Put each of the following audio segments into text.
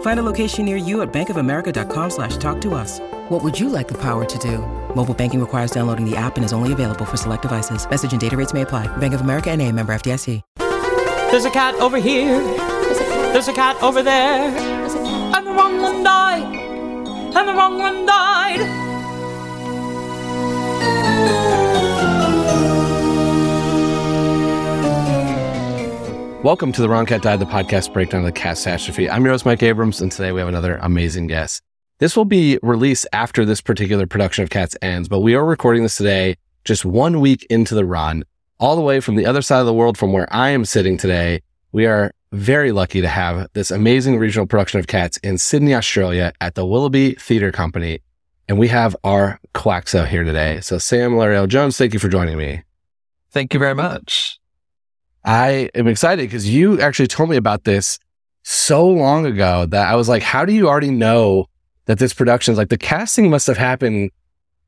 Find a location near you at bankofamerica.com slash talk to us. What would you like the power to do? Mobile banking requires downloading the app and is only available for select devices. Message and data rates may apply. Bank of America and a member FDIC. There's a cat over here. There's a cat over there. And the wrong one died. And the wrong one died. Welcome to the Wrong Cat Died, the podcast breakdown of the cat catastrophe. I'm your host, Mike Abrams, and today we have another amazing guest. This will be released after this particular production of Cats ends, but we are recording this today, just one week into the run, all the way from the other side of the world from where I am sitting today. We are very lucky to have this amazing regional production of Cats in Sydney, Australia at the Willoughby Theatre Company. And we have our Quaxo here today. So Sam Larielle Jones, thank you for joining me. Thank you very much. I am excited because you actually told me about this so long ago that I was like, how do you already know that this production is like the casting must have happened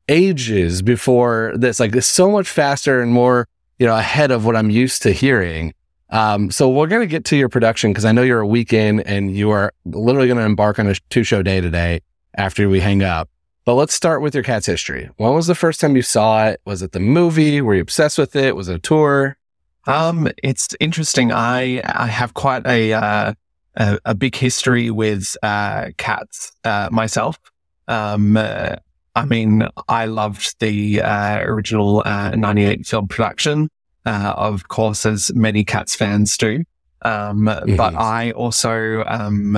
ages before this? Like it's so much faster and more, you know, ahead of what I'm used to hearing. Um, so we're going to get to your production because I know you're a week in and you are literally going to embark on a two show day today after we hang up. But let's start with your cat's history. When was the first time you saw it? Was it the movie? Were you obsessed with it? Was it a tour? Um, it's interesting. I I have quite a uh, a, a, big history with uh, cats uh, myself. Um, uh, I mean, I loved the uh, original '98 film production, uh, of course, as many Cats fans do. Um, mm-hmm. But I also um,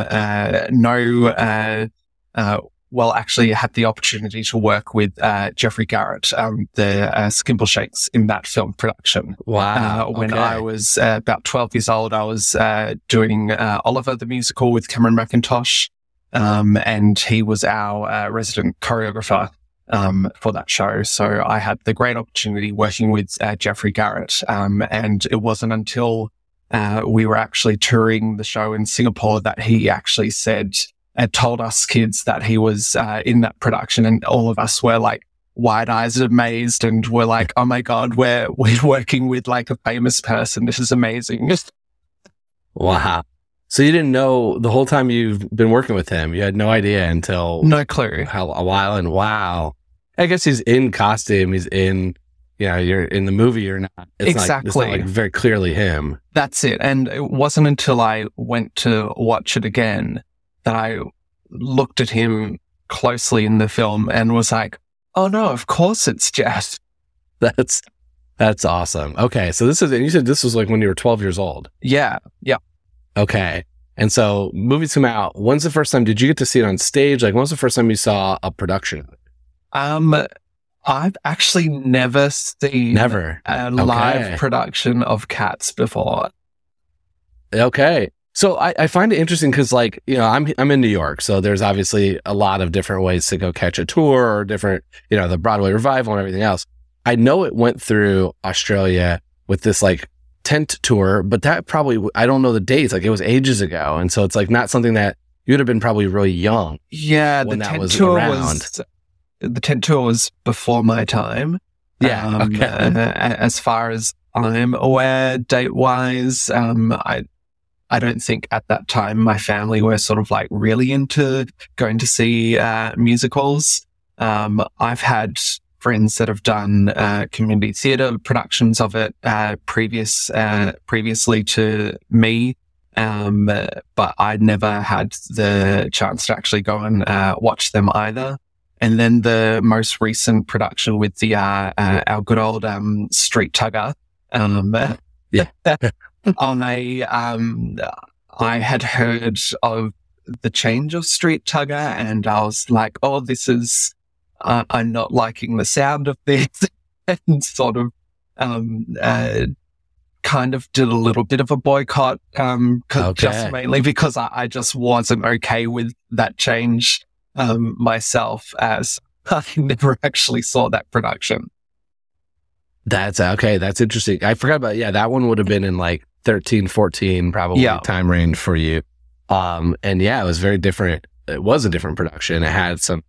know well, actually had the opportunity to work with uh, Geoffrey Garratt, um, the uh, Skimbleshanks in that film production. Wow. Uh, when okay. I was uh, about 12 years old, I was uh, doing uh, Oliver the musical with Cameron Mackintosh. Um, and he was our resident choreographer um, for that show. So I had the great opportunity working with Geoffrey Garratt. Um, and it wasn't until we were actually touring the show in Singapore that he actually said, and told us kids that he was uh, in that production, and all of us were like wide eyes amazed, and we're like, "Oh my god, we're we're working with like a famous person. This is amazing." wow. So you didn't know the whole time you've been working with him. You had no idea until no clue how a while. And wow, I guess he's in costume. He's in you know, you're in the movie, you're not. It's exactly. Not, it's not like very clearly him. That's it. And it wasn't until I went to watch it again that I looked at him closely in the film and was like, "Oh no, of course it's Jeff." That's that's awesome. Okay, so this is and you said this was like when you were 12 years old. Yeah. Yeah. Okay. And so movies come out. When's the first time did you get to see it on stage? Like when was the first time you saw a production? Um I've actually never seen never a okay. live production of Cats before. Okay. So I, I find it interesting because, like, you know, I'm I'm in New York, so there's obviously a lot of different ways to go catch a tour or different, you know, the Broadway revival and everything else. I know it went through Australia with this like tent tour, but that probably I don't know the dates. Like it was ages ago, and so it's like not something that you'd have been probably really young. Yeah, the tent was tour around. was the tent tour was before my time. Yeah, um, okay. uh, as far as I'm aware, date wise, um, I I don't think at that time my family were sort of like really into going to see uh, musicals. Um, I've had friends that have done uh, community theatre productions of it uh, previous uh, previously to me, Um, but I'd never had the chance to actually go and uh, watch them either. And then the most recent production with the uh, uh, our good old um, Street Tugger. Um, Yeah. on a um, I had heard of the change of Street Tugger, and I was like, "Oh, this is uh, I'm not liking the sound of this," and sort of um, uh, kind of did a little bit of a boycott, um, Okay. just mainly because I, I just wasn't okay with that change um, myself, as I never actually saw that production. That's okay. That's interesting. I forgot about, yeah, that one would have been in like 13, 14, probably Yeah. time range for you. Um, and yeah, it was very different. It was a different production. It had some,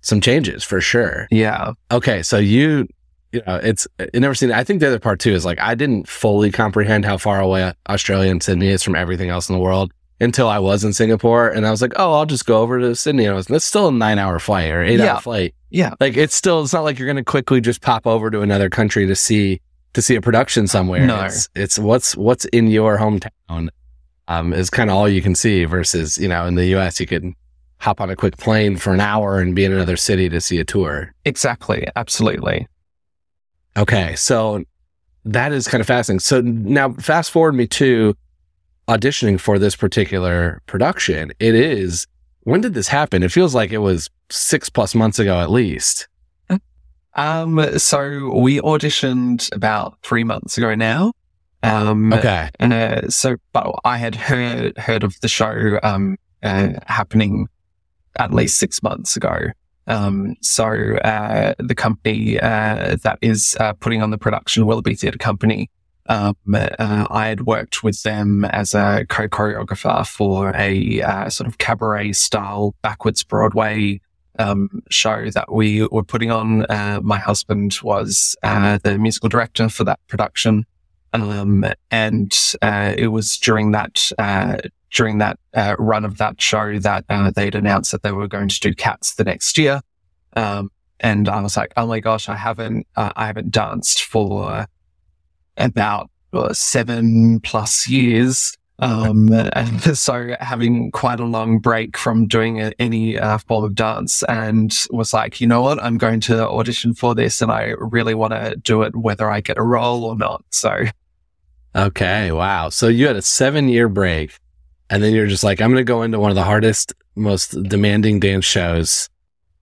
some changes for sure. Yeah, Okay. So you, you know, it's, I never seen, I think the other part too is like, I didn't fully comprehend how far away Australia and Sydney is from everything else in the world until I was in Singapore. And I was like, oh, I'll just go over to Sydney. And I was, that's still a nine hour flight or eight Yeah. hour flight. yeah, Like it's still, it's not like you're going to quickly just pop over to another country to see, to see a production somewhere. No. It's, it's what's, what's in your hometown, um, is kind of all you can see versus, you know, in the US, you could hop on a quick plane for an hour and be in another city to see a tour. exactly, absolutely. Okay. So that is kind of fascinating. So now fast forward me to auditioning for this particular production. It is, when did this happen? It feels like it was six plus months ago at least. Um, so we auditioned about three months ago now. Um, Okay. uh, so, but I had heard heard of the show um uh, happening at least six months ago. Um, so uh, the company uh, that is uh, putting on the production, Willoughby Theatre Company, um, uh, I had worked with them as a co-choreographer for a uh, sort of cabaret style backwards Broadway um, show that we were putting on. Uh, my husband was uh, the musical director for that production. Um, and uh, it was during that uh, during that uh, run of that show that uh, they'd announced that they were going to do Cats the next year. Um, and I was like, oh my gosh, I haven't I haven't danced for about seven plus years. Um, and so having quite a long break from doing a, any uh, form of dance and was like, you know what, I'm going to audition for this and I really want to do it whether I get a role or not. So Okay. Wow. So you had a seven year break and then you're just like, I'm going to go into one of the hardest, most demanding dance shows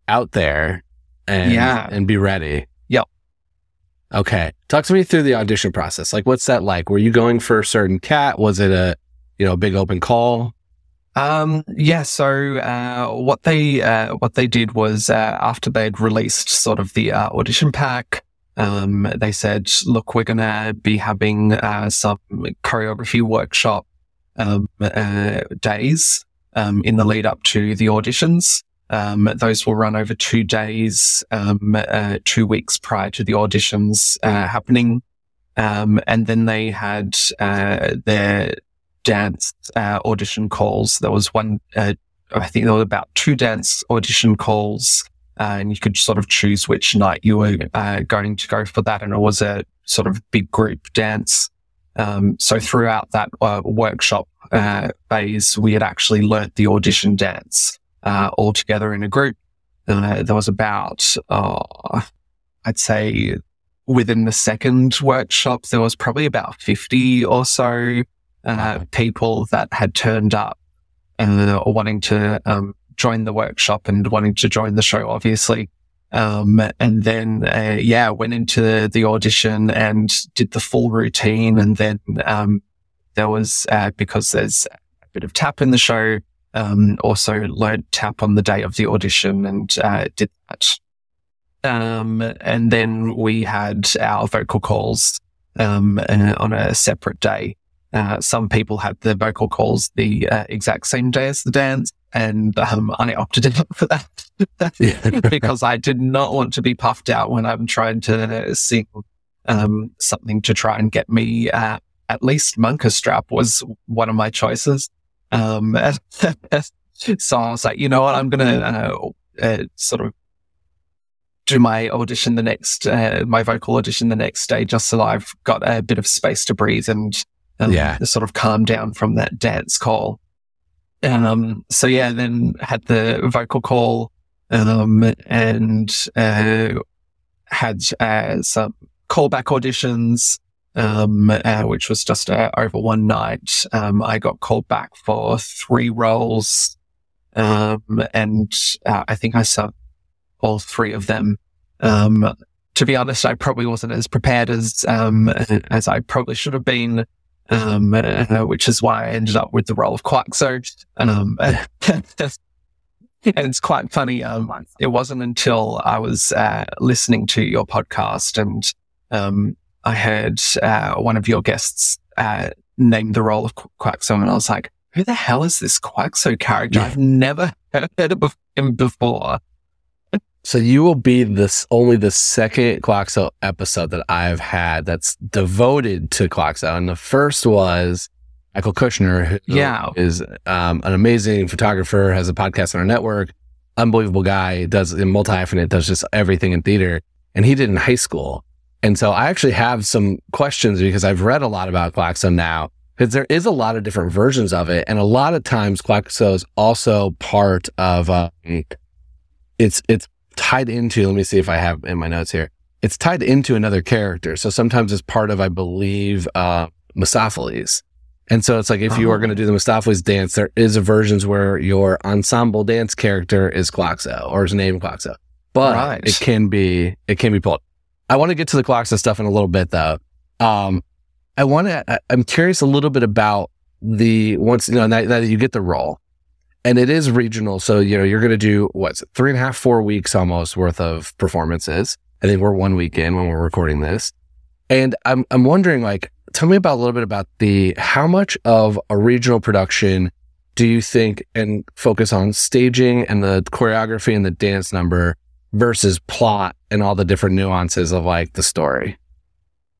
out there and, Yeah. and be ready. Yep. Okay. Talk to me through the audition process. Like, what's that like? Were you going for a certain cat? Was it a, you know, big open call? Um, yeah. So, uh, what they, uh, what they did was, uh, after they'd released sort of the, uh, audition pack, um, they said, look, we're going to be having, uh, some choreography workshop, um, uh, days, um, in the lead up to the auditions. Um, those will run over two days, um, two weeks prior to the auditions, happening. And then they had, their, dance uh, audition calls. There was one, uh, I think there were about two dance audition calls, uh, and you could sort of choose which night you were uh, going to go for that. And it was a sort of big group dance. Um, so throughout that uh, workshop uh, phase, we had actually learnt the audition dance all together in a group. There was about, uh, I'd say, within the second workshop, there was probably about 50 or so uh, people that had turned up and wanting to um, join the workshop and wanting to join the show, obviously. Um, and then, uh, yeah, went into the audition and did the full routine. And then, um, there was, uh, because there's a bit of tap in the show, um, also learned tap on the day of the audition and, uh, did that. Um, and then we had our vocal calls, um, uh, on a separate day. Uh, some people had their vocal calls the uh, exact same day as the dance, and um, I opted in for that. Because I did not want to be puffed out when I'm trying to sing um, something to try and get me uh, at least Munkustrap was one of my choices. Um, so I was like, you know what, I'm gonna uh, uh, sort of do my audition the next, uh, my vocal audition the next day, just so I've got a bit of space to breathe and Um, Yeah. sort of calm down from that dance call. Um, so yeah, then had the vocal call, um, and, uh, had, uh, some callback auditions, um, uh, which was just uh, over one night. Um, I got called back for three roles, um, and uh, I think I saw all three of them. Um, to be honest, I probably wasn't as prepared as um, as I probably should have been, um, uh, which is why I ended up with the role of Quaxo. Um, and it's quite funny. Um, it wasn't until I was uh, listening to your podcast and um, I heard uh, one of your guests uh, name the role of Qu- Quaxo, and I was like, "Who the hell is this Quaxo character? I've never heard of him before." So you will be this only the second Quaxo episode that I've had that's devoted to Quaxo. And the first was Michael Kushner, who Yeah. is um, an amazing photographer, has a podcast on our network, unbelievable guy, does in multi hyphenate, does just everything in theater. And he did in high school. And so I actually have some questions because I've read a lot about Quaxo now because there is a lot of different versions of it. And a lot of times Quaxo is also part of, um, it's, it's tied into, let me see if I have in my notes here. It's tied into another character. So sometimes it's part of, I believe, uh, Mistoffelees. And so it's like if you are Oh. going to do the Mistoffelees dance, there is a versions where your ensemble dance character is Quaxo or is named Quaxo. But Right. it can be it can be pulled. I want to get to the Quaxo stuff in a little bit though. Um, I want to. I'm curious a little bit about the once you know now, now that you get the role, and it is regional. So you know you're going to do what's three and a half, four weeks almost worth of performances. I think we're one week in when we're recording this, and I'm I'm wondering like, tell me about a little bit about the how much of a regional production do you think and focus on staging and the choreography and the dance number versus plot and all the different nuances of like the story.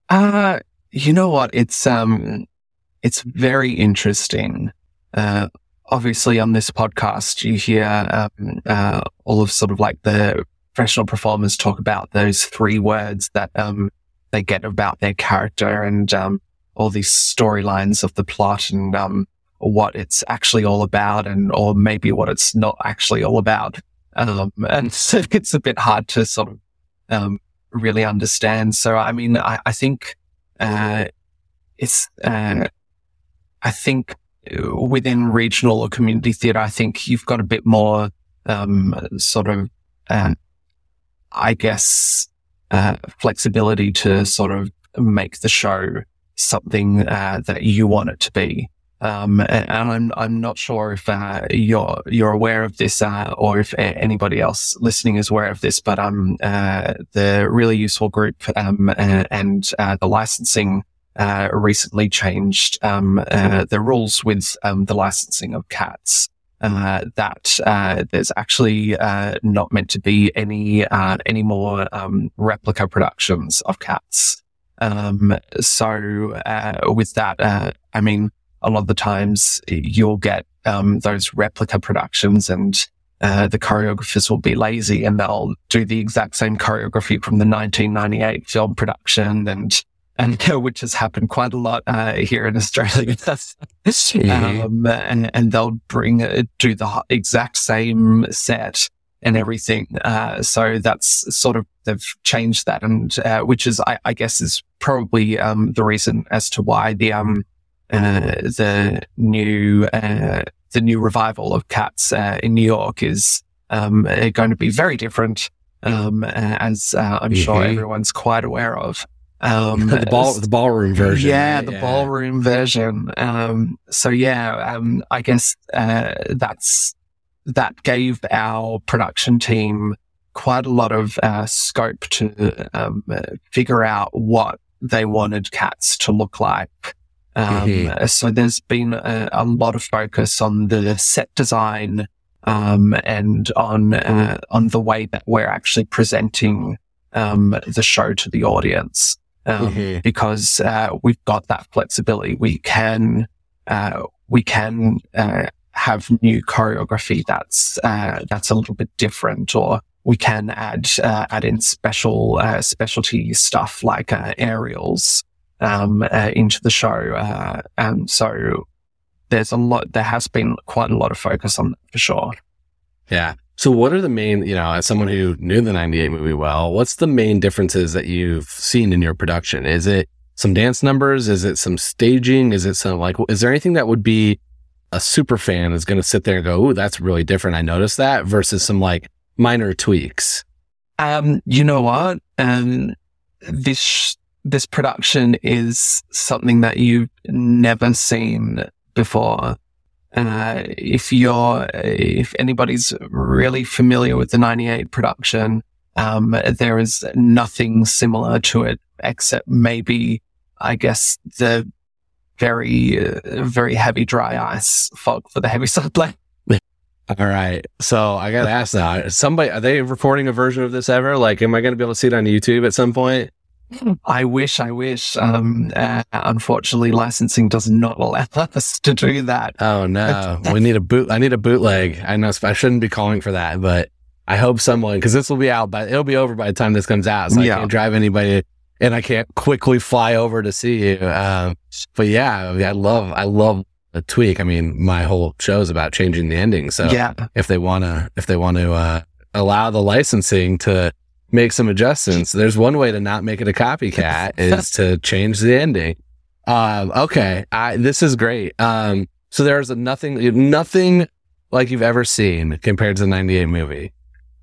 Uh, you know what? It's, um, it's very interesting. Uh, obviously on this podcast, you hear, um, uh, all of sort of like the professional performers talk about those three words that, um, they get about their character and, um, all these storylines of the plot and, um, what it's actually all about and, or maybe what it's not actually all about. Um, and so it's a bit hard to sort of, um, really understand. So, I mean, I, I think, uh, it's, uh, I think within regional or community theatre, I think you've got a bit more, um, sort of, uh, I guess, uh, flexibility to sort of make the show something, uh, that you want it to be. Um, and I'm, I'm not sure if, uh, you're, you're aware of this, uh, or if anybody else listening is aware of this, but, um, uh, the really useful group, um, and, uh, the licensing, uh, recently changed, um, uh, the rules with, um, the licensing of cats. Uh, that, uh, there's actually, uh, not meant to be any, any more, um, replica productions of cats. Um, so, with that, uh, I mean, a lot of the times you'll get um, those replica productions and uh, the choreographers will be lazy and they'll do the exact same choreography from the 1998 film production and and which has happened quite a lot uh, here in Australia. um, and and they'll bring uh, do the exact same set and everything. Uh, so that's sort of they've changed that, and uh, which is I, I guess is probably um, the reason as to why the um uh, the new uh, the new revival of Cats uh, in New York is um, going to be very different, um, as uh, I'm sure Mhm. everyone's quite aware of. Um, the ball, the ballroom version. yeah, right? the ballroom version. Um, so yeah, um, I guess, uh, that's, that gave our production team quite a lot of, uh, scope to, um, uh, figure out what they wanted cats to look like. Um, Mhm. so there's been a, a lot of focus on the set design, um, and on, uh, on the way that we're actually presenting, um, the show to the audience um, Mhm. because uh, we've got that flexibility. We can uh, we can uh, have new choreography that's uh, that's a little bit different, or we can add uh, add in special uh, specialty stuff like uh, aerials. um, uh, into the show. Uh, and so there's a lot, there has been quite a lot of focus on that for sure. Yeah. So what are the main, you know, as someone who knew the 98 movie well, what's the main differences that you've seen in your production? Is it some dance numbers? Is it some staging? Is it some like, is there anything that would be a super fan is going to sit there and go, Ooh, that's really different. I noticed that versus some like minor tweaks. Um, you know what? Um, this, this production is something that you've never seen before. Uh, if you're, if anybody's really familiar with the 98 production, um, there is nothing similar to it except maybe, I guess, the very, uh, very heavy dry ice fog for the heavy side play. All right. So I got to ask now, somebody, are they recording a version of this ever? Like, am I going to be able to see it on YouTube at some point? I wish, I wish. Um, uh, unfortunately, licensing does not allow us to do that. Oh no, we need a boot. I need a bootleg. I know I shouldn't be calling for that, but I hope someone because this will be out, but it'll be over by the time this comes out. So yeah. I can't drive anybody, and I can't quickly fly over to see you. Um, but yeah, I love, I love a tweak. I mean, my whole show is about changing the ending. So yeah, if they wanna, if they want to uh, allow the licensing to make some adjustments. There's one way to not make it a copycat is to change the ending. Um, okay. I, this is great. Um, so there's a nothing, nothing like you've ever seen compared to the 98 movie.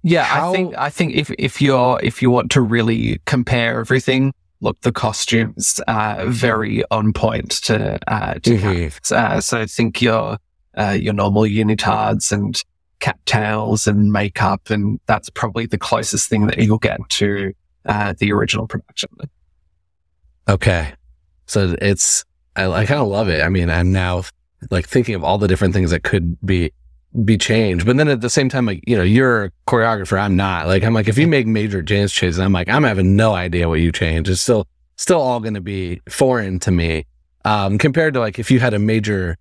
Yeah. How, I think, I think if, if you're, if you want to really compare everything, look, the costumes are very on point to, uh, to mm-hmm. uh, so I think your, uh, your normal unitards and cattails and makeup, and that's probably the closest thing that you'll get to uh, the original production. Okay, so it's I, I kind of love it. I mean, I'm now like thinking of all the different things that could be be changed, but then at the same time, like you know, you're a choreographer. I'm not. Like I'm like if you make major dance changes, I'm like I'm having no idea what you change. It's still still all going to be foreign to me um, compared to like if you had a major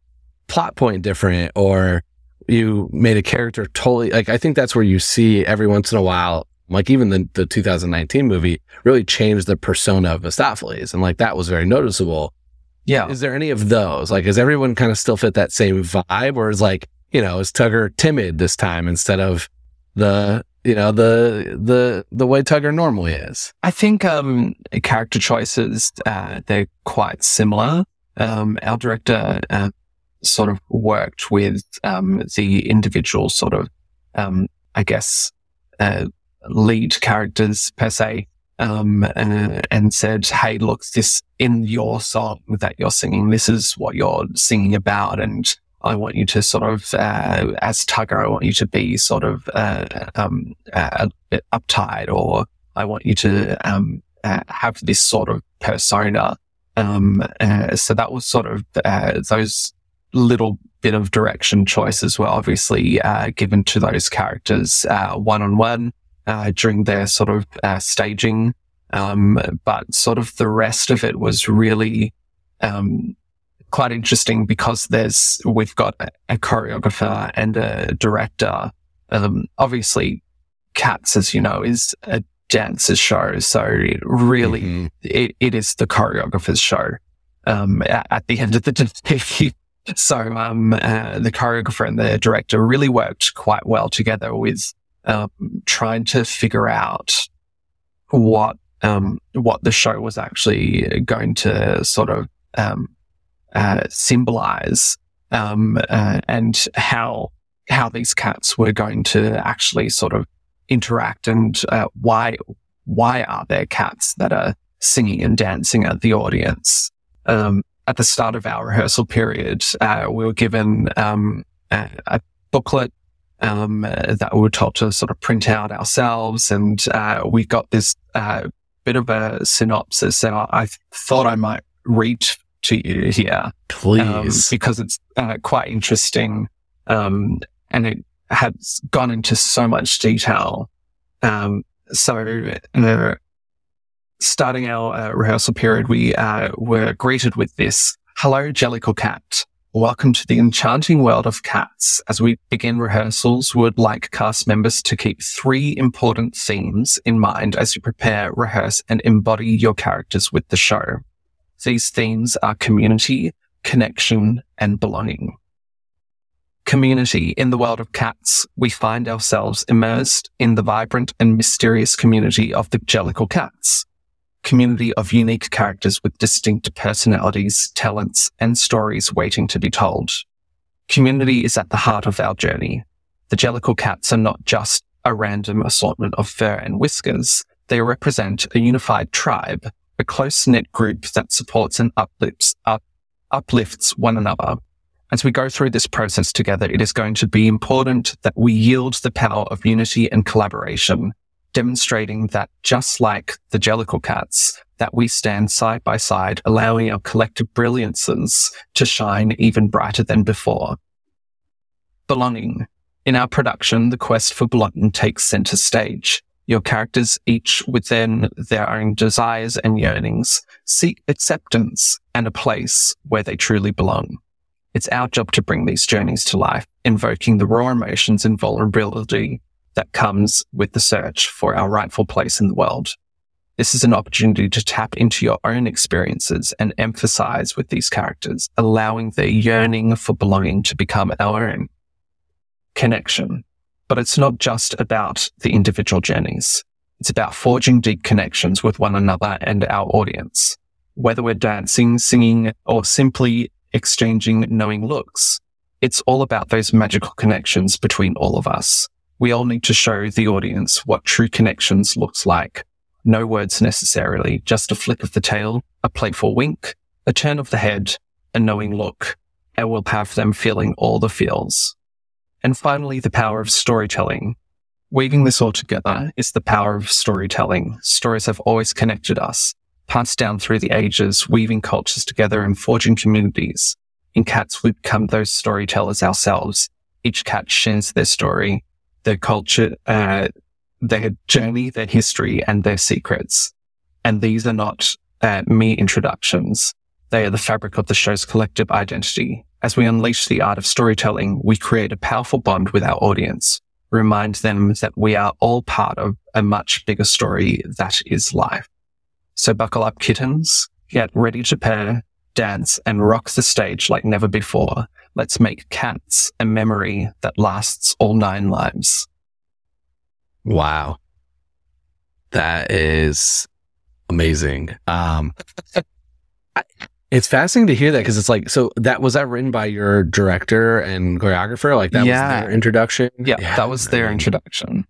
plot point different or you made a character totally like I think that's where you see every once in a while, like even the the 2019 movie really changed the persona of Mistoffelees, and like that was very noticeable. Yeah. Is there any of those? Like, is everyone kind of still fit that same vibe, or is like you know is Tugger timid this time instead of the you know the the the way Tugger normally is? I think um character choices uh, they're quite similar. Um, our director uh, sort of worked with um, the individual sort of, um, I guess, uh, lead characters per se, um, uh, and said, "Hey, look, this in your song that you're singing, this is what you're singing about, and I want you to sort of, uh, as Tugger, I want you to be sort of uh, um, a bit uptight, or I want you to um, uh, have this sort of persona." Um, uh, so that was sort of uh, those little bit of direction choices were obviously uh, given to those characters one on one during their sort of uh, staging. Um, but sort of the rest of it was really um, quite interesting because there's we've got a, a choreographer and a director. Um, obviously, Cats, as you know, is a dancer's show, so it really mm-hmm. it, it is the choreographer's show. Um, at, at, the end of the day, so um, uh, the choreographer and the director really worked quite well together with um, trying to figure out what um, what the show was actually going to sort of um, uh, symbolize um, uh, and how how these cats were going to actually sort of interact and uh, why why are there cats that are singing and dancing at the audience? Um, at the start of our rehearsal period, uh, we were given um, a, a, booklet um, that we were told to sort of print out ourselves, and uh, we got this uh, bit of a synopsis, and I, I, thought I might read to you here, please, um, because it's uh, quite interesting, um, and it has gone into so much detail. Um, so uh, starting our uh, rehearsal period, we uh, were greeted with this Hello, Jellicle Cat. Welcome to the enchanting world of cats. As we begin rehearsals, we would like cast members to keep three important themes in mind as you prepare, rehearse, and embody your characters with the show. These themes are community, connection, and belonging. Community. In the world of cats, we find ourselves immersed in the vibrant and mysterious community of the Jellicle cats. Community of unique characters with distinct personalities, talents, and stories waiting to be told. Community is at the heart of our journey. The Jellicle cats are not just a random assortment of fur and whiskers. They represent a unified tribe, a close knit group that supports and uplifts, up, uplifts one another. As we go through this process together, it is going to be important that we yield the power of unity and collaboration, demonstrating that just like the Jellicle cats, that we stand side by side, allowing our collective brilliances to shine even brighter than before. Belonging. In our production, the quest for belonging takes center stage. Your characters, each within their own desires and yearnings, seek acceptance and a place where they truly belong. It's our job to bring these journeys to life, invoking the raw emotions and vulnerability that comes with the search for our rightful place in the world. This is an opportunity to tap into your own experiences and emphasize with these characters, allowing their yearning for belonging to become our own connection. But it's not just about the individual journeys. It's about forging deep connections with one another and our audience. Whether we're dancing, singing, or simply exchanging knowing looks, it's all about those magical connections between all of us. We all need to show the audience what true connections looks like. No words necessarily, just a flick of the tail, a playful wink, a turn of the head, a knowing look, and we'll have them feeling all the feels. And finally, the power of storytelling. Weaving this all together is the power of storytelling. Stories have always connected us, passed down through the ages, weaving cultures together and forging communities. In cats, we become those storytellers ourselves. Each cat shares their story, their culture, uh, their journey, their history, and their secrets. And these are not uh, mere introductions. They are the fabric of the show's collective identity. As we unleash the art of storytelling, we create a powerful bond with our audience, remind them that we are all part of a much bigger story that is life. So buckle up kittens, get ready to pair, dance and rock the stage like never before. Let's make cats a memory that lasts all nine lives. Wow. That is amazing. Um, I, it's fascinating to hear that because it's like, so that was that written by your director and choreographer? Like that Yeah. was their introduction? Yeah, that was their introduction.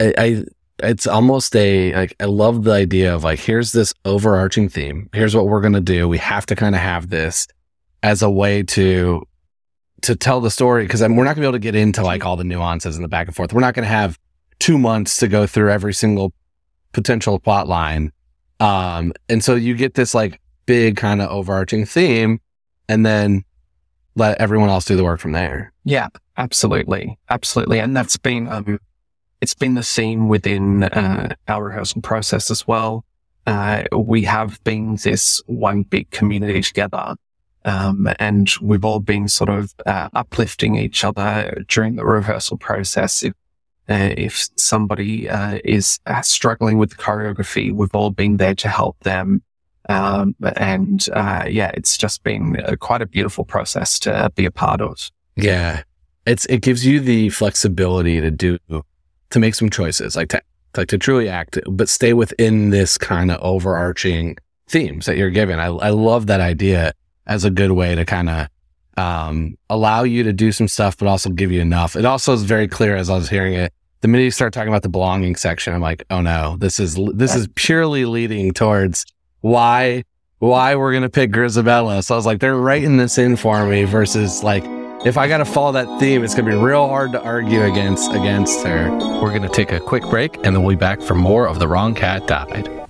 I, I it's almost a like I love the idea of like here's this overarching theme. Here's what we're gonna do. We have to kind of have this as a way to to tell the story because we're not gonna be able to get into like all the nuances and the back and forth. We're not gonna have two months to go through every single potential plot line. Um, and so you get this like big kind of overarching theme, and then let everyone else do the work from there. Yeah, absolutely. Absolutely. And that's been, um, it's been the theme within, uh, our rehearsal process as well. Uh, we have been this one big community together. Um, and we've all been sort of, uh, uplifting each other during the rehearsal process. If, uh, if somebody, uh, is uh, struggling with the choreography, we've all been there to help them. Um, and, uh, yeah, it's just been uh, quite a beautiful process to be a part of. Yeah. It's it gives you the flexibility to do to make some choices, like to like to truly act, but stay within this kind of overarching themes that you're given. I I love that idea as a good way to kind of um allow you to do some stuff, but also give you enough. It also is very clear as I was hearing it. The minute you start talking about the belonging section, I'm like, oh no, this is this is purely leading towards why why we're gonna pick Grisabella. So I was like, they're writing this in for me versus like if I gotta follow that theme, it's gonna be real hard to argue against against her. We're gonna take a quick break and then we'll be back for more of the Wrong Cat Died.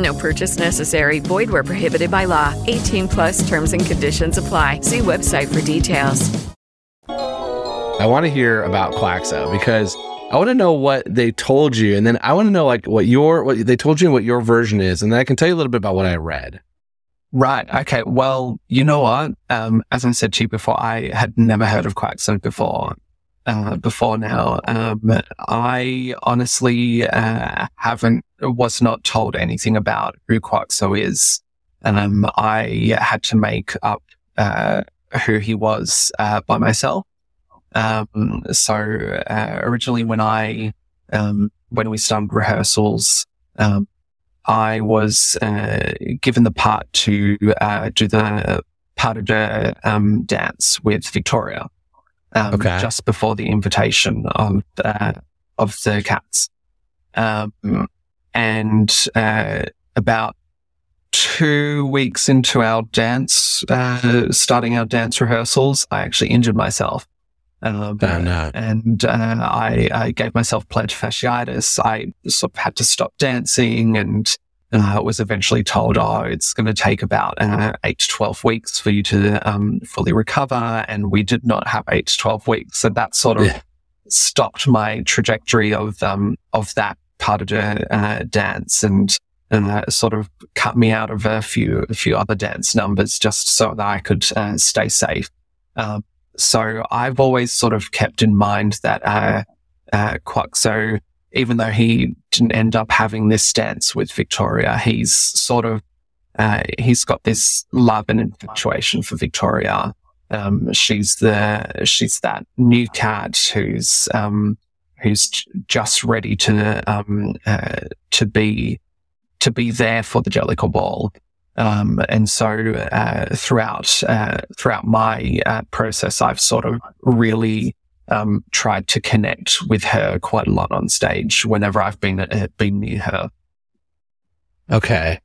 No purchase necessary. Void where prohibited by law. 18 plus terms and conditions apply. See website for details. I want to hear about Quaxo because I want to know what they told you, and then I want to know like what your what they told you and what your version is, and then I can tell you a little bit about what I read. Right. Okay. Well, you know what? Um, as I said to you before, I had never heard of Quaxo before. Uh, before now, um, I honestly uh, haven't was not told anything about who Quaxo is. Um, I had to make up uh, who he was uh, by myself. Um, so uh, originally, when I um, when we started rehearsals, um, I was uh, given the part to do the part of the dance with Victoria. Um, Okay. Just before the invitation of the, of the cats, um, and uh, about two weeks into our dance, uh, starting our dance rehearsals, I actually injured myself. Um, Oh, no. and uh, I, I gave myself plantar fasciitis. I sort of had to stop dancing and uh, was eventually told, oh, it's going to take about uh, eight to 12 weeks for you to um, fully recover. And we did not have eight to 12 weeks. So that sort of Yeah. stopped my trajectory of, um, of that part of the uh, dance and uh, sort of cut me out of a few, a few other dance numbers just so that I could uh, stay safe. Um, so I've always sort of kept in mind that uh, uh, Quaxo, even though he didn't end up having this dance with Victoria, he's sort of uh, he's got this love and infatuation for Victoria. Um, she's the she's that new cat who's um, who's just ready to um, uh, to be to be there for the Jellicle Ball. Um, and so uh, throughout uh, throughout my uh, process, I've sort of really um, tried to connect with her quite a lot on stage whenever I've been uh, been near her. Okay.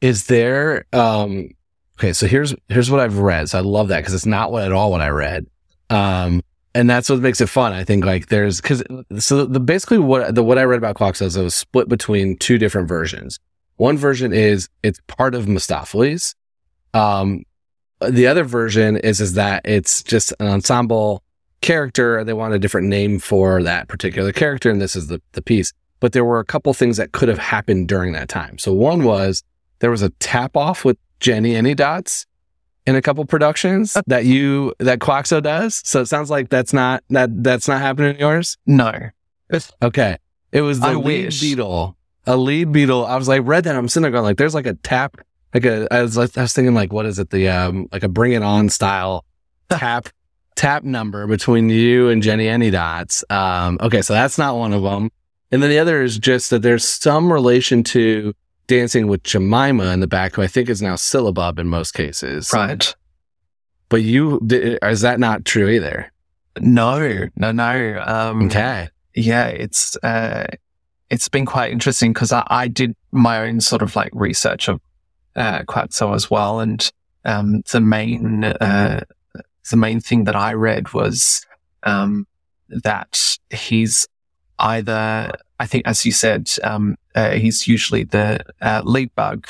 Is there um okay, so here's here's what I've read. So I love that because it's not what at all what I read. Um and that's what makes it fun. I think like there's cuz so the basically what the what I read about Quaxo is it was split between two different versions. One version is it's part of Mistoffelees. Um the other version is is that it's just an ensemble character. They want a different name for that particular character, and this is the the piece. But there were a couple things that could have happened during that time. So one was there was a tap off with Jennyanydots in a couple productions that you that Quaxo does. So it sounds like that's not that that's not happening in yours. No, Okay, it was the I lead wish. beetle, a lead beetle. I was like read that. I'm sitting there going like, there's like a tap, like a. I was I was thinking like, what is it? The um like a Bring It On style tap tap number between you and Jennyanydots. Um, okay, so that's not one of them. And then the other is just that there's some relation to dancing with Jemima in the back, who I think is now Sillabub in most cases. right? But you, is that not true either? No, no, no. Um, Okay. yeah, it's uh, it's been quite interesting because I, I did my own sort of like research of uh, Quaxo as well, and um, the main uh, the main thing that I read was um, that he's either I think, as you said, um, uh, he's usually the uh, lead bug.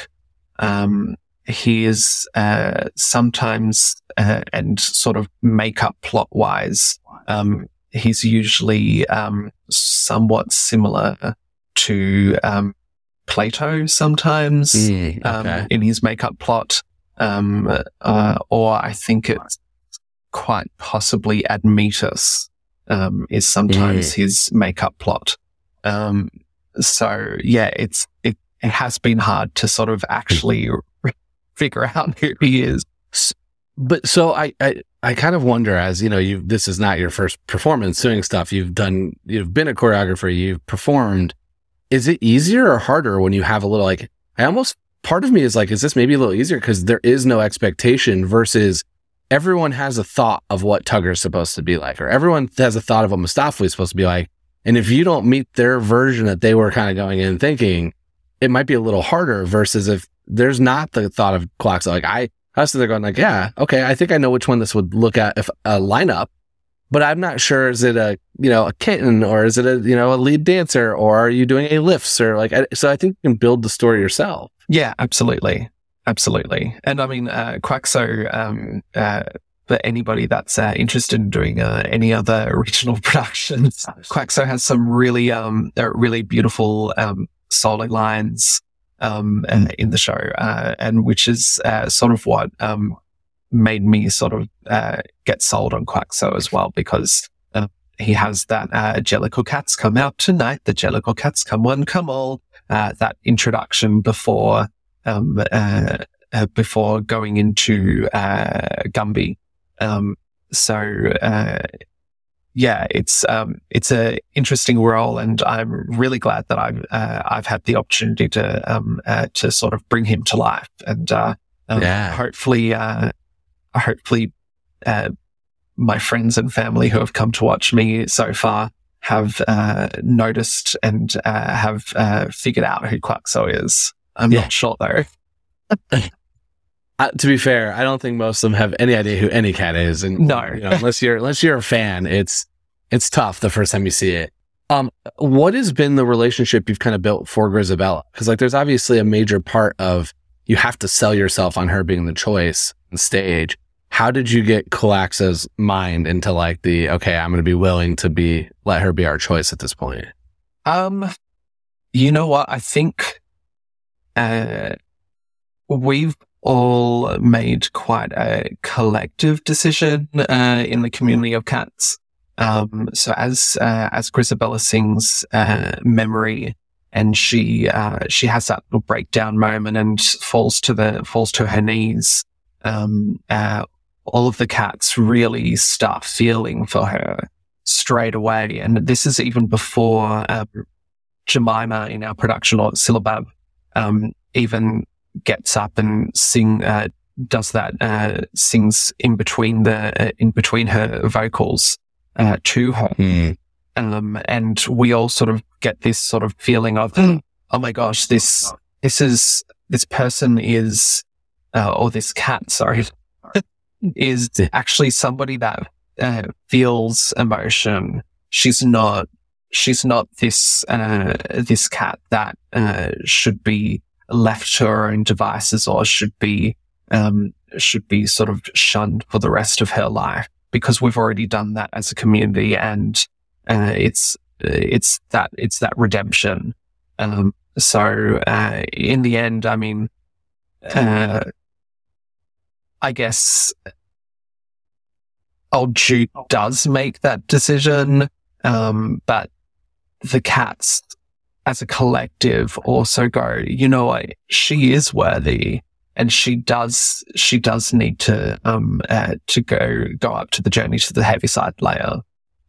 Um, he is uh, sometimes uh, and sort of makeup plot wise. Um, he's usually um, somewhat similar to um, Plato sometimes Mm, um, okay. in his makeup plot, um, uh, or I think it's quite possibly Admetus um, is sometimes his makeup plot. Um, so yeah, it's it, it has been hard to sort of actually figure out who he is. But so I, I, I kind of wonder as, you know, you, this is not your first performance doing stuff. You've done, you've been a choreographer, you've performed. Is it easier or harder when you have a little like, I almost, part of me is like, is this maybe a little easier because there is no expectation versus everyone has a thought of what Tugger is supposed to be like, or everyone has a thought of what Mustafa is supposed to be like. And if you don't meet their version that they were kind of going in thinking, it might be a little harder versus if there's not the thought of Quaxo. Like I, I was there going like, yeah, okay, I think I know which one this would look at if a lineup, but I'm not sure is it a, you know, a kitten or is it a, you know, a lead dancer or are you doing a lifts or like, so I think you can build the story yourself. Yeah, absolutely. Absolutely. And I mean, uh, Quaxo, um, uh, for anybody that's uh, interested in doing uh, any other original productions, Quaxo has some really, um, uh, really beautiful um, solo lines um, uh, in the show, uh, and which is uh, sort of what um, made me sort of uh, get sold on Quaxo as well, because uh, he has that uh, Jellicle Cats come out tonight. The Jellicle Cats come one, come all. Uh, that introduction before um, uh, uh, before going into uh, Gumby. Um, so uh, yeah, it's um, it's a interesting role, and I'm really glad that I've uh, I've had the opportunity to um, uh, to sort of bring him to life, and uh, um, Yeah. hopefully uh, hopefully uh, my friends and family who have come to watch me so far have uh, noticed and uh, have uh, figured out who Quaxo is. I'm Yeah. not sure though. Uh, to be fair, I don't think most of them have any idea who any cat is, and No. you know, unless you're unless you're a fan, it's it's tough the first time you see it. Um, what has been the relationship you've kind of built for Grisabella? Because like, there's obviously a major part of you have to sell yourself on her being the choice on stage. How did you get Quaxo's mind into like the okay, I'm going to be willing to be let her be our choice at this point? Um, you know what? I think uh, we've all made quite a collective decision uh, in the community of cats. Um, so as uh, as Grisabella sings uh, "Memory," and she uh, she has that little breakdown moment and falls to the falls to her knees. Um, uh, all of the cats really start feeling for her straight away, and this is even before um, Jemima in our production or Sillabub um, even gets up and sing uh, does that uh, sings in between the uh, in between her vocals uh, to her. Um, and we all sort of get this sort of feeling of oh my gosh this this is this person is uh, or this cat sorry is actually somebody that uh, feels emotion. She's not she's not this uh, this cat that uh, should be left to her own devices or should be um, should be sort of shunned for the rest of her life because we've already done that as a community and uh, it's it's that it's that redemption. Um, so uh, in the end, I mean, uh, I guess old Jude does make that decision, um, but the cats as a collective also go, you know what, she is worthy and she does, she does need to, um, uh, to go, go up to the journey to the Heaviside Layer.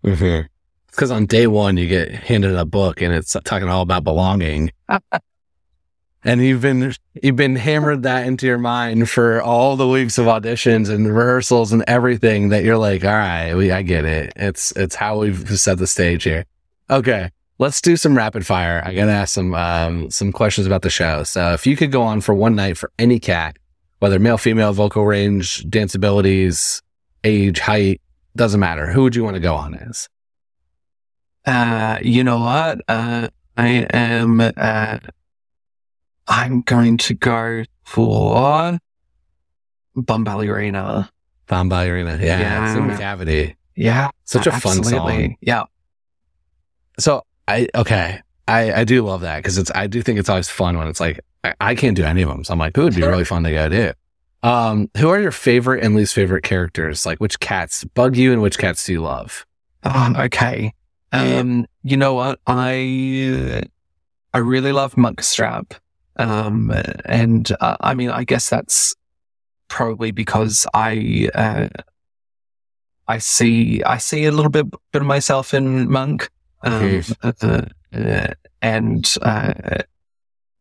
Mm-hmm. Because on day one, you get handed a book and it's talking all about belonging. and you've been you've been hammered that into your mind for all the weeks of auditions and rehearsals and everything that you're like, all right, we I get it. It's it's how we've set the stage here. Okay. Let's do some rapid fire. I gotta ask some um, some questions about the show. So if you could go on for one night for any cat, whether male, female, vocal range, dance abilities, age, height, doesn't matter. Who would you want to go on as? Uh, you know what? Uh, I am, uh, I'm going to go for Bombalurina. Bum Ballerina. Yeah. Yeah. It's in Macavity. Yeah. Such a fun song. Yeah. So I, okay. I, I do love that because it's, I do think it's always fun when it's like, I, I can't do any of them. So I'm like, who would be really fun to go do? Um, who are your favorite and least favorite characters? Like which cats bug you and which cats do you love? Oh, okay. Um, you know what? I, I really love Munkustrap. Um, and, uh, I mean, I guess that's probably because I, uh, I see, I see a little bit, bit of myself in Monk. Um, uh, uh, and, uh,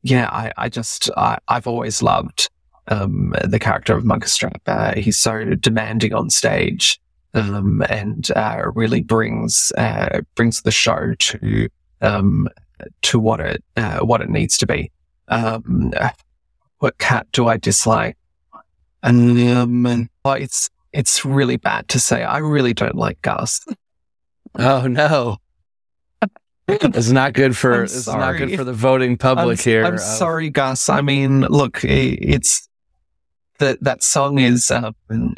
yeah, I, I just, I, I've always loved, um, the character of Munkustrap. Uh, he's so demanding on stage, um, and uh, really brings uh, brings the show to um, to what it uh, what it needs to be. Um, what cat do I dislike? Um, oh, it's it's really bad to say. I really don't like Gus. Oh no. It's not good for it's not good for the voting public I'm, here. I'm of- sorry, Gus. I mean, look, it's that that song is um,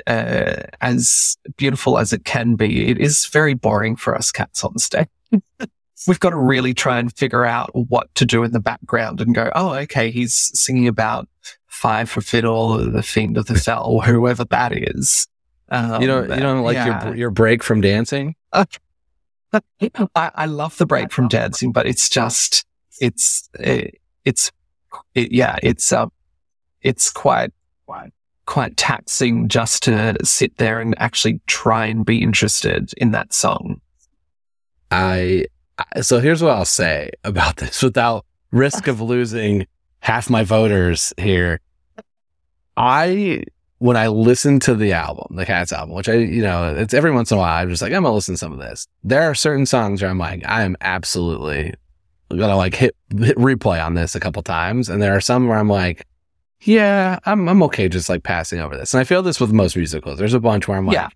uh, as beautiful as it can be. It is very boring for us cats on stage. We've got to really try and figure out what to do in the background and go, oh, okay, he's singing about Firefrorefiddle, the Fiend of the Fell, or whoever that is. Um, you don't you don't like yeah. your your break from dancing? I, I love the break from dancing, but it's just, it's, it, it's, it, yeah, it's, um, it's quite, quite taxing just to sit there and actually try and be interested in that song. I I- so here's what I'll say about this without risk of losing half my voters here. I when I listen to the album, the Cats album, which I you know, it's every once in a while I'm just like I'm gonna listen to some of this. There are certain songs where I'm like I am absolutely gonna like hit hit replay on this a couple times, and there are some where I'm like. Yeah, I'm I'm okay just like passing over this. And I feel this with most musicals. There's a bunch where I'm like, Yeah.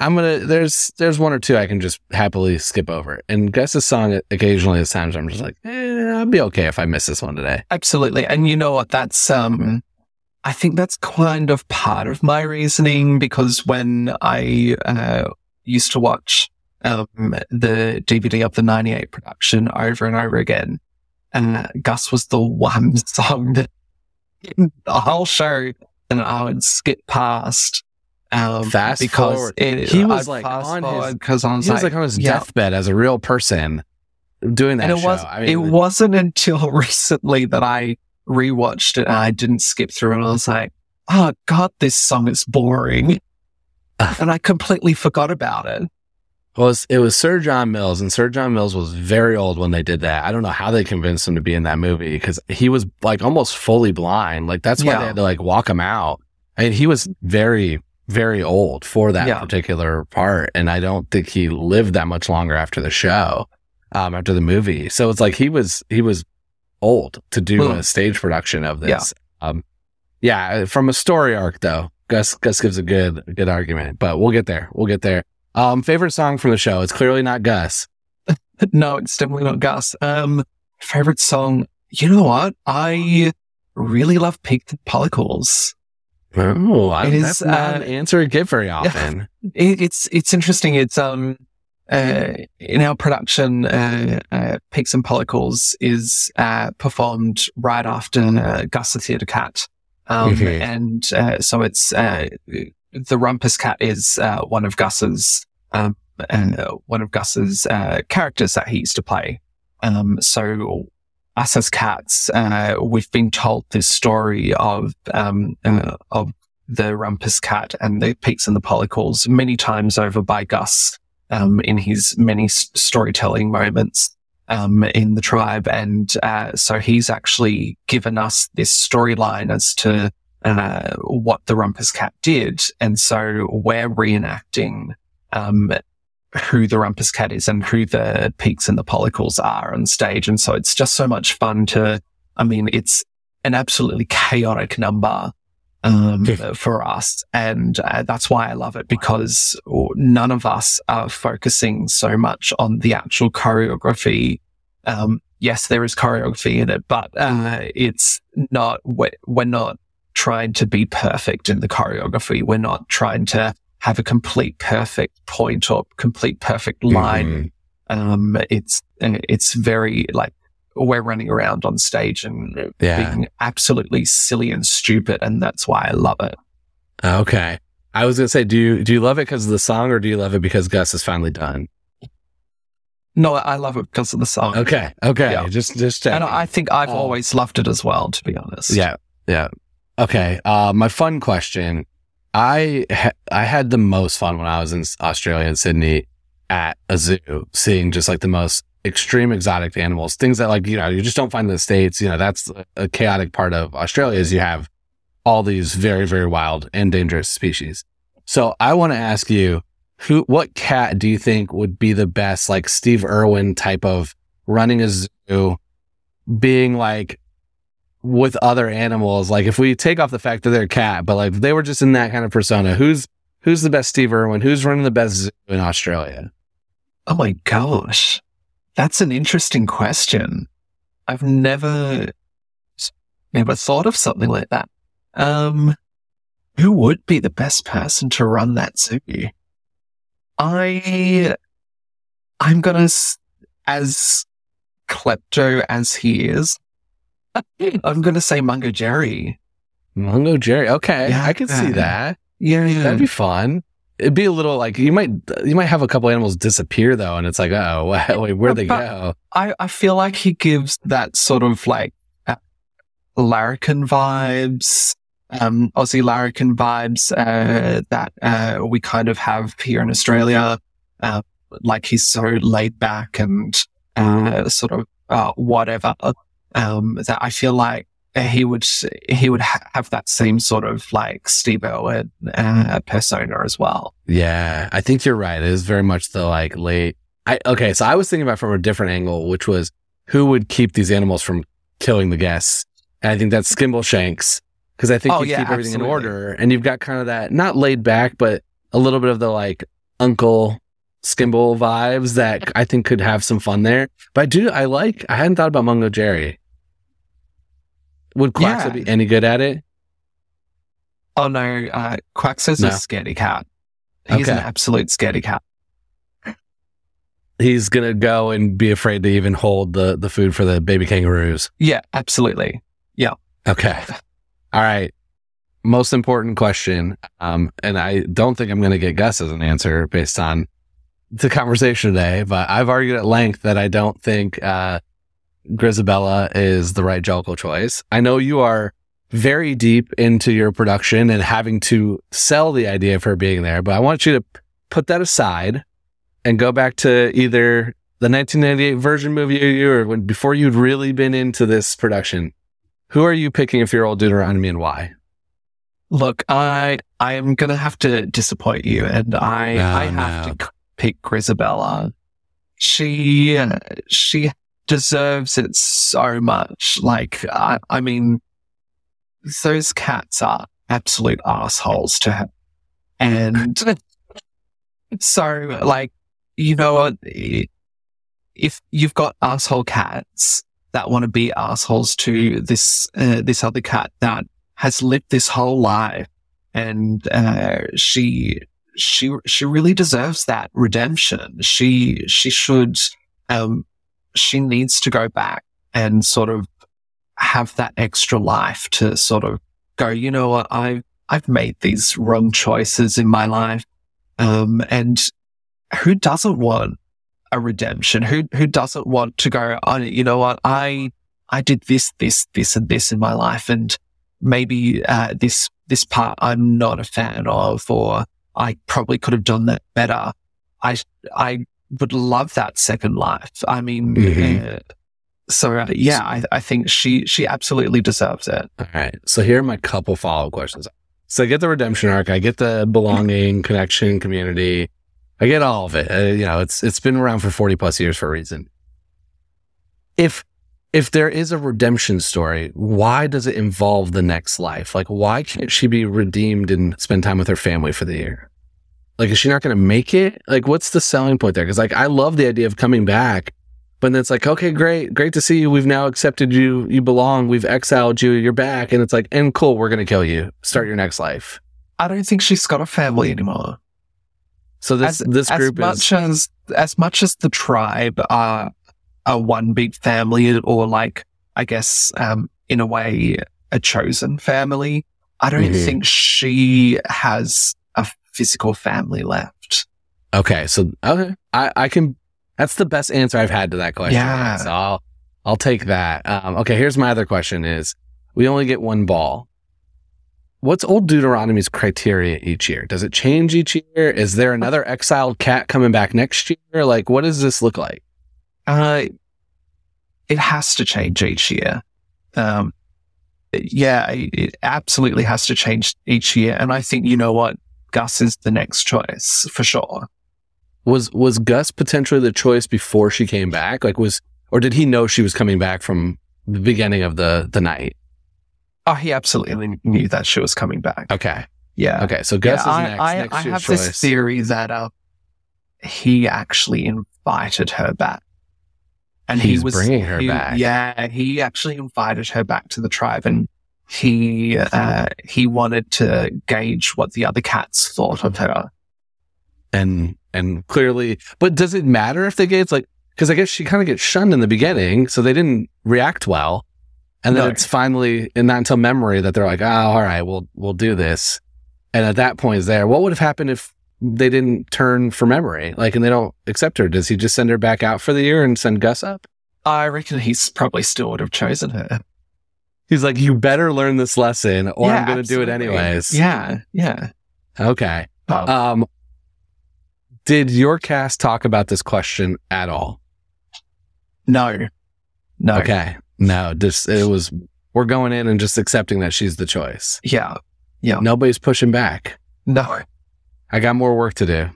I'm gonna there's there's one or two I can just happily skip over. And guess Gus's song occasionally there's times I'm just like, eh, I'll be okay if I miss this one today. Absolutely. And you know what? That's, um, I think that's kind of part of my reasoning because when I, uh, used to watch, um, the DVD of the 98 production over and over again, uh, Gus was the one song that the whole show and I would skip past. Um, Fast because forward. it, he was I'd like on his because I was he was like, like on his yeah. deathbed as a real person doing that and it show. was I mean, it wasn't until recently that I rewatched it and I didn't skip through it. And I was like, oh god, this song is boring, and I completely forgot about it. Well, it was, it was Sir John Mills, and Sir John Mills was very old when they did that. I don't know how they convinced him to be in that movie because he was like almost fully blind. Like that's why Yeah. they had to like walk him out. I mean, he was very, very old for that Yeah. particular part, and I don't think he lived that much longer after the show, um, after the movie. So it's like he was he was old to do Well, a stage production of yeah. this. Um, yeah, from a story arc though, Gus Gus gives a good good argument, but we'll get there. We'll get there. Um, favorite song from the show? It's clearly not Gus. No, it's definitely not Gus. Um, favorite song? You know what? I really love Peaked Pollicles. Oh, I, It is, that's not uh, an answer I get very often. It, it's it's interesting. It's um uh, in our production, uh, uh, Pekes and Pollicles is uh, performed right after uh, Gus the Theatre Cat, um, Mhm. and uh, so it's uh, the Rumpus Cat is uh, one of Gus's um, uh, one of Gus's uh, characters that he used to play. Um, so us as cats, uh, we've been told this story of um, uh, of the Rumpus Cat and the Pekes and the Pollicles many times over by Gus um, in his many s- storytelling moments um, in the tribe. And uh, so he's actually given us this storyline as to uh, what the Rumpus Cat did. And so we're reenacting um, who the Rumpus Cat is and who the Pekes and the Pollicles are on stage. And so it's just so much fun to, I mean, it's an absolutely chaotic number um, for us. And uh, that's why I love it because none of us are focusing so much on the actual choreography. Um, yes, there is choreography in it, but uh, it's not, we're, we're not trying to be perfect in the choreography. We're not trying to have a complete perfect point or complete perfect line. Um, it's, it's very like, we're running around on stage and Yeah. being absolutely silly and stupid, and that's why I love it. Okay. I was gonna say, do you do you love it because of the song, or do you love it because Gus is finally done? No, I love it because of the song. Okay. Okay. Yeah. Just just check. And I think I've Oh. always loved it as well, to be honest. Yeah, yeah. Okay. Uh, my fun question: I ha- I had the most fun when I was in Australia and Sydney at a zoo, seeing just like the most extreme exotic animals, things that like you know you just don't find in the states. You know, that's a chaotic part of Australia is you have all these very, very wild and dangerous species. So I want to ask you, who, what cat do you think would be the best, like Steve Irwin type of running a zoo, being like with other animals? Like if we take off the fact that they're a cat, but like they were just in that kind of persona, who's, who's the best Steve Irwin? Who's running the best zoo in Australia? Oh my gosh. That's an interesting question. I've never, never thought of something like that. Um, who would be the best person to run that zoo? I, I'm gonna, as klepto as he is, I'm gonna say Mungo Jerry. Mungo Jerry. Okay. Yeah, I can see that. Yeah, yeah. That'd be fun. It'd be a little like you might you might have a couple animals disappear though, and it's like, oh, wait, where'd they go? I I feel like he gives that sort of like uh, larrikin vibes, um, Aussie larrikin vibes uh, that uh, we kind of have here in Australia. Uh, like he's so laid back and uh, sort of uh, whatever. Um, that I feel like he would he would ha- have that same sort of like Steve Irwin uh, persona as well. Yeah, I think you're right. It is very much the like late. I okay, so I was thinking about from a different angle, which was who would keep these animals from killing the guests. And I think that's Skimbleshanks because I think oh, you yeah, keep everything absolutely. in order, and you've got kind of that not laid back, but a little bit of the like Uncle Skimble vibes that I think could have some fun there. But I do, I like. I hadn't thought about Mungo Jerry. Would Quaxo Yeah. be any good at it? Oh no, uh, Quax is No. a scaredy cat. He's an absolute scaredy cat. He's gonna go and be afraid to even hold the the food for the baby kangaroos. Yeah, absolutely. Yeah. Okay. All right. Most important question. Um, and I don't think I'm going to get Gus as an answer based on the conversation today, but I've argued at length that I don't think, uh, Grisabella is the right Jellicle choice. I know you are very deep into your production and having to sell the idea of her being there, but I want you to put that aside and go back to either the 1998 version movie you or when before you'd really been into this production. Who are you picking if you're old Deuteronomy and why? Look, I I am gonna have to disappoint you, and I No, I have no. to pick Grisabella. She uh, she deserves it so much. Like I I mean, those cats are absolute assholes to her, and so like you know what? If you've got asshole cats that want to be assholes to this uh, this other cat that has lived this whole life and uh, she she she really deserves that redemption she she should um she needs to go back and sort of have that extra life to sort of go you know what? I've i've made these wrong choices in my life. Um and who doesn't want a redemption? Who who doesn't want to go oh you know what? I i did this this this and this in my life and maybe uh, this this part I'm not a fan of, or I probably could have done that better. I I would love that second life. I mean, Mhm. uh, so uh, yeah, I, I think she she absolutely deserves it. All right. So here are my couple follow up questions. So I get the redemption arc. I get the belonging, connection, community. I get all of it. Uh, you know, it's it's been around for forty plus years for a reason. If if there is a redemption story, why does it involve the next life? Like, why can't she be redeemed and spend time with her family for the year? Like, is she not going to make it? Like, what's the selling point there? Because like, I love the idea of coming back, but then it's like, okay, great, great to see you. We've now accepted you. You belong. We've exiled you. You're back, and it's like, and cool, we're going to kill you. Start your next life. I don't think she's got a family anymore. So this as, this group as is much as as much as the tribe are a one big family, or like I guess um, in a way a chosen family. I don't Mhm. think she has a physical family left. Okay, so okay, I I can. That's the best answer I've had to that question. Yeah. So I'll I'll take that. Um, okay, here's my other question: Is we only get one ball? What's Old Deuteronomy's criteria each year? Does it change each year? Is there another exiled cat coming back next year? Like, what does this look like? Uh, it has to change each year. Um, yeah, it absolutely has to change each year. And I think, you know what? Gus is the next choice for sure. Was was Gus potentially the choice before she came back? Like was or did he know she was coming back from the beginning of the the night? Oh, he absolutely knew that she was coming back. Okay. Yeah. Okay. So Gus Yeah, is I, next. I, next I year's have choice. this theory that uh, he actually invited her back. And He's he was bringing her he- back. Yeah, he actually invited her back to the tribe, and he uh, he wanted to gauge what the other cats thought of her. and and clearly but does it matter if they get it's like because i guess she kind of gets shunned in the beginning so they didn't react well and then No. it's finally and not until memory that they're like oh all right we'll we'll do this and at that point is there what would have happened if they didn't turn for memory like and they don't accept her does he just send her back out for the year and send gus up I reckon he's probably still would have chosen her. He's like you better learn this lesson or i'm gonna do it anyways Yeah, yeah. okay Um, um did your cast talk about this question at all no, no. Okay. No, just it was we're going in and just accepting that she's the choice. Yeah, yeah. Nobody's pushing back. No. I got more work to do.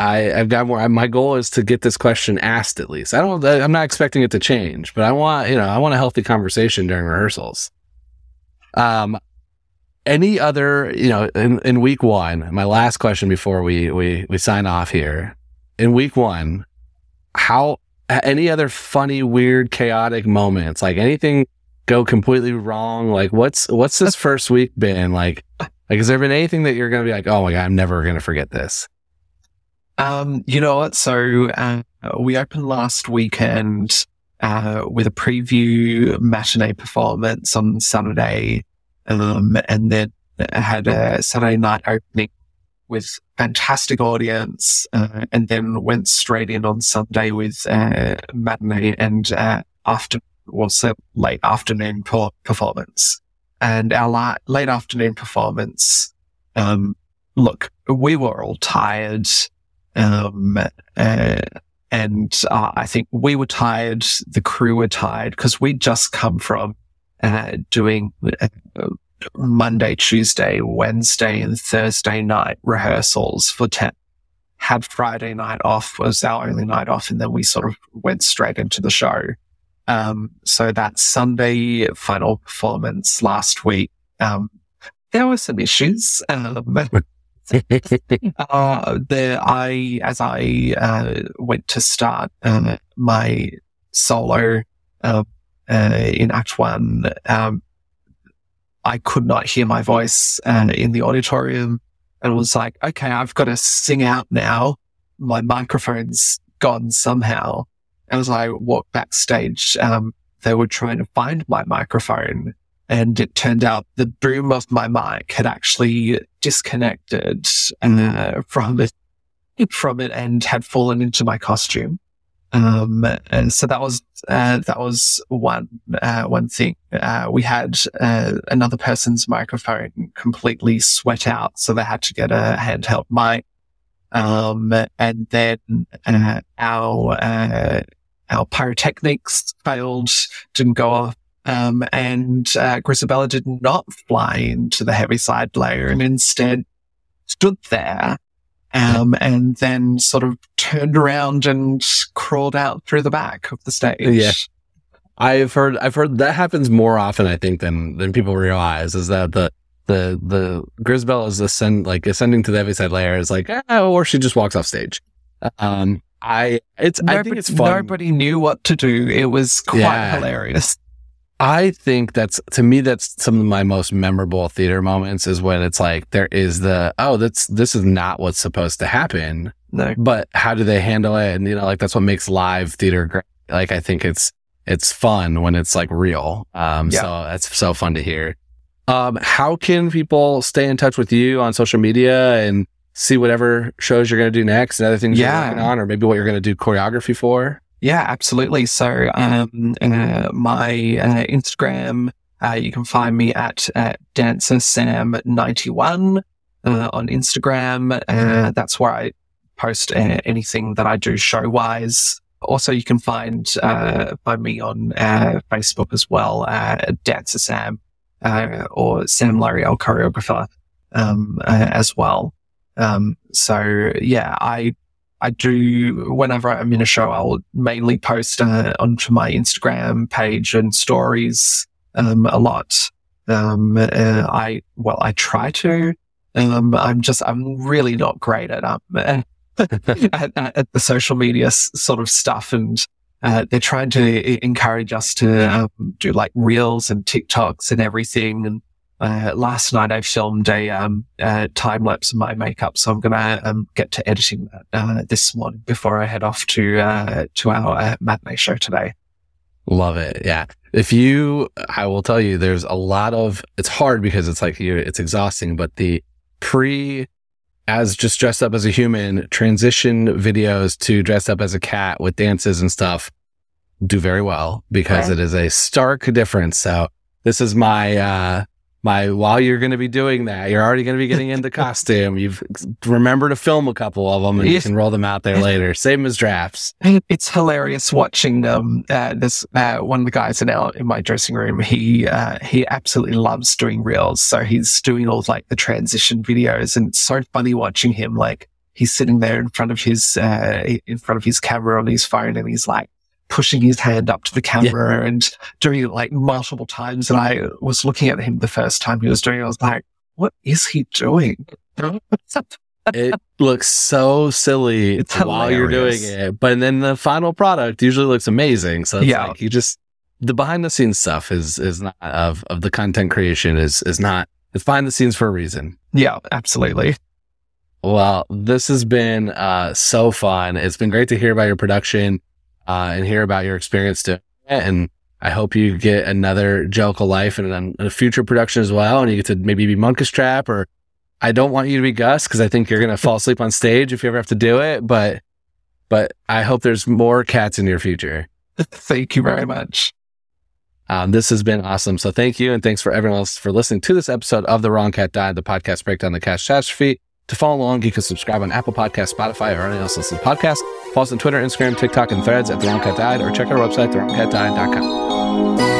I I've got more. My goal is to get this question asked at least. I don't. I'm not expecting it to change, but I want you know I want a healthy conversation during rehearsals. Um, any other you know in, in week one, my last question before we we we sign off here. In week one, how any other funny, weird, chaotic moments? Like anything go completely wrong? Like what's what's this first week been like? Like has there been anything that you're gonna be like, oh my god, I'm never gonna forget this? Um, you know what? So uh, we opened last weekend uh, with a preview matinee performance on Saturday, um, and then had a Saturday night opening with fantastic audience, uh, and then went straight in on Sunday with uh, matinee and uh, after well, so late afternoon per- performance. And our la- late afternoon performance, um, look, we were all tired. Um, uh, and uh, I think we were tired. The crew were tired because we'd just come from uh, doing uh, Monday, Tuesday, Wednesday, and Thursday night rehearsals for 10. Had Friday night off was our only night off. And then we sort of went straight into the show. Um, so that Sunday final performance last week, um, there were some issues. Um, uh, there, I, as I, uh, went to start, uh, my solo, uh, uh, in Act One, um, I could not hear my voice, uh, in the auditorium and was like, okay, I've got to sing out now. My microphone's gone somehow. And as I walked backstage, um, they were trying to find my microphone and it turned out the boom of my mic had actually disconnected uh, from it, from it and had fallen into my costume. Um, and so that was, uh, that was one, uh, one thing. Uh, we had, uh, another person's microphone completely sweat out. So they had to get a handheld mic. Um, and then, uh, our, uh, our pyrotechnics failed, didn't go off. Um, and, uh, Grisabella did not fly into the Heaviside Layer and instead stood there um, and then sort of turned around and crawled out through the back of the stage. Yeah. I've heard I've heard that happens more often I think than than people realize is that the the the Grisabella's ascend like ascending to the heaviside layer is like ah, or she just walks off stage. Um I it's I think Nobody, it's fun. nobody knew what to do. It was quite Yeah. hilarious. I think that's to me that's some of my most memorable theater moments is when it's like there is the oh that's this is not what's supposed to happen No. but how do they handle it and you know like that's what makes live theater great like I think it's it's fun when it's like real um Yeah. so that's so fun to hear um how can people stay in touch with you on social media and see whatever shows you're going to do next and other things Yeah. you're working on or maybe what you're going to do choreography for Yeah, absolutely. So, um, uh, my uh, Instagram, uh, you can find me at uh, dancersam91 uh, on Instagram. Uh, that's where I post uh, anything that I do show wise. also, you can find uh, find me on uh, Facebook as well, Dancer Sam or Sam Larielle choreographer um, as well. Um, so yeah, I I do whenever I'm in a show, I'll mainly post uh, onto my Instagram page and stories um, a lot. Um, uh, I well, I try to. Um, I'm just I'm really not great at um at, at, the social media s- sort of stuff, and uh, they're trying to encourage us to um, do like reels and TikToks and everything. And uh, last night I filmed a, um, a time lapse of my makeup, so I'm gonna um, get to editing that uh, this morning before I head off to uh, to our uh, matinee show today. Love it. Yeah. If you, I will tell you, there's a lot of. It's hard because it's like you, it's exhausting. But the pre, as just dressed up as a human, transition videos to dressed up as a cat with dances and stuff do very well because it is a stark difference. So this is my uh my while you're going to be doing that, you're already going to be getting into costume. You've remember to film a couple of them and you can roll them out there later. Same as drafts. It's hilarious watching um uh, this uh, one of the guys in our in my dressing room. He uh, he absolutely loves doing reels, so he's doing all like the transition videos, and it's so funny watching him. Like he's sitting there in front of his uh, in front of his camera on his phone, and he's like pushing his hand up to the camera yeah. and doing it like multiple times. And I was looking at him the first time he was doing it. I was like, what is he doing? it looks so silly it's while hilarious. you're doing it, but then the final product usually looks amazing. So yeah, like you just the behind the scenes stuff is is not of of the content creation is is not it's behind the scenes for a reason. Yeah, absolutely. Well, this has been uh, so fun. It's been great to hear about your production uh, and hear about your experience to and I hope you get another Jellicle Life and a future production as well. And you get to maybe be Munkustrap or I don't want you to be Gus because I think you're going to fall asleep on stage if you ever have to do it. But, but I hope there's more cats in your future. thank you very much. Um, this has been awesome. So thank you. And thanks for everyone else for listening to this episode of The Wrong Cat Died, the podcast breakdown the cat catastrophe. To follow along, you can subscribe on Apple Podcasts, Spotify, or anywhere else listen to podcasts. Follow us on Twitter, Instagram, TikTok, and threads at The Wrong Cat Died, or check our website, TheWrongCatDied.com.